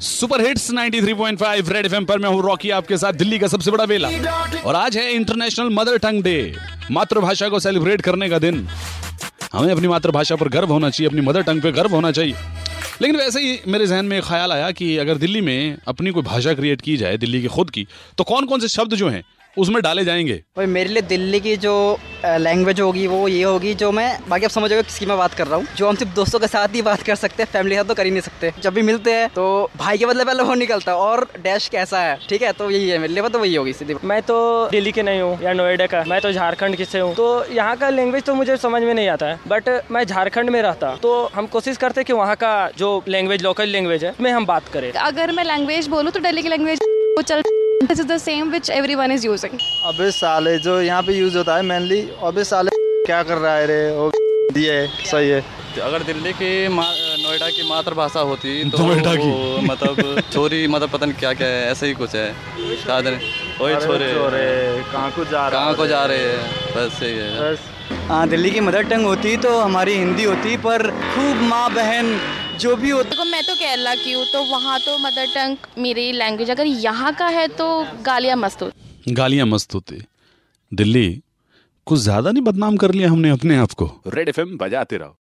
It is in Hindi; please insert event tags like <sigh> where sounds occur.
सुपर हिट्स 93.5 रेड एफएम पर मैं हूँ रॉकी आपके साथ दिल्ली का सबसे बड़ा वेला। और आज है इंटरनेशनल मदर टंग डे मातृभाषा को सेलिब्रेट करने का दिन। हमें अपनी मातृभाषा पर गर्व होना चाहिए, अपनी मदर टंग पे गर्व होना चाहिए। लेकिन वैसे ही मेरे जहन में ख्याल आया कि अगर दिल्ली में अपनी कोई भाषा क्रिएट की जाए, दिल्ली की खुद की तो कौन कौन से शब्द जो हैं उसमें डाले जाएँगे। भाई मेरे लिए दिल्ली की जो लैंग्वेज होगी वो ये होगी जो मैं बाकी आप समझोगे किसकी मैं बात कर रहा हूँ। जो हम सिर्फ़ दोस्तों के साथ ही बात कर सकते हैं फैमिली के साथ तो कर ही नहीं सकते। जब भी मिलते हैं तो भाई के बदले पहले वो निकलता है और डैश कैसा है ठीक है? तो यही है मेरे लिए तो वही होगी सीधी मैं तो दिल्ली के नहीं हूँ या नोएडा का मैं तो झारखंड के से हूँ। तो यहाँ का लैंग्वेज तो मुझे समझ में नहीं आता है बट मैं झारखंड में रहता तो हम कोशिश करते कि वहाँ का जो लैंग्वेज लोकल लैंग्वेज है में हम बात करें। अगर मैं लैंग्वेज बोलूँ तो दिल्ली की लैंग्वेज वो चल this is the same which everyone is using अबे साले जो यहाँ पे यूज़ होता है मेनली अबे साले क्या कर रहा है रे? ओ <laughs> दिए सही है। अगर दिल्ली की नोएडा की मातृभाषा होती तो नोएडा की। मतलब छोरी मतलब पता नहीं क्या क्या है ऐसा ही कुछ है। शायद वही छोरे। छोरे कहाँ को जा रहा कहाँ को जा रहे हैं? बस यही है। बस। हाँ दिल्ली की मदर टंग होती तो हमारी हिंदी होती पर खूब माँ बहन जो भी होता देखो मैं तो केरला की हूँ तो वहाँ तो मदर टंग मेरी लैंग्वेज अगर यहाँ का है तो गालियाँ मस्त होती। गालियाँ मस्त होती। दिल्ली कुछ ज़्यादा नहीं बदनाम कर लिया हमने अपने आप को। रेड एफएम बजाते रहो।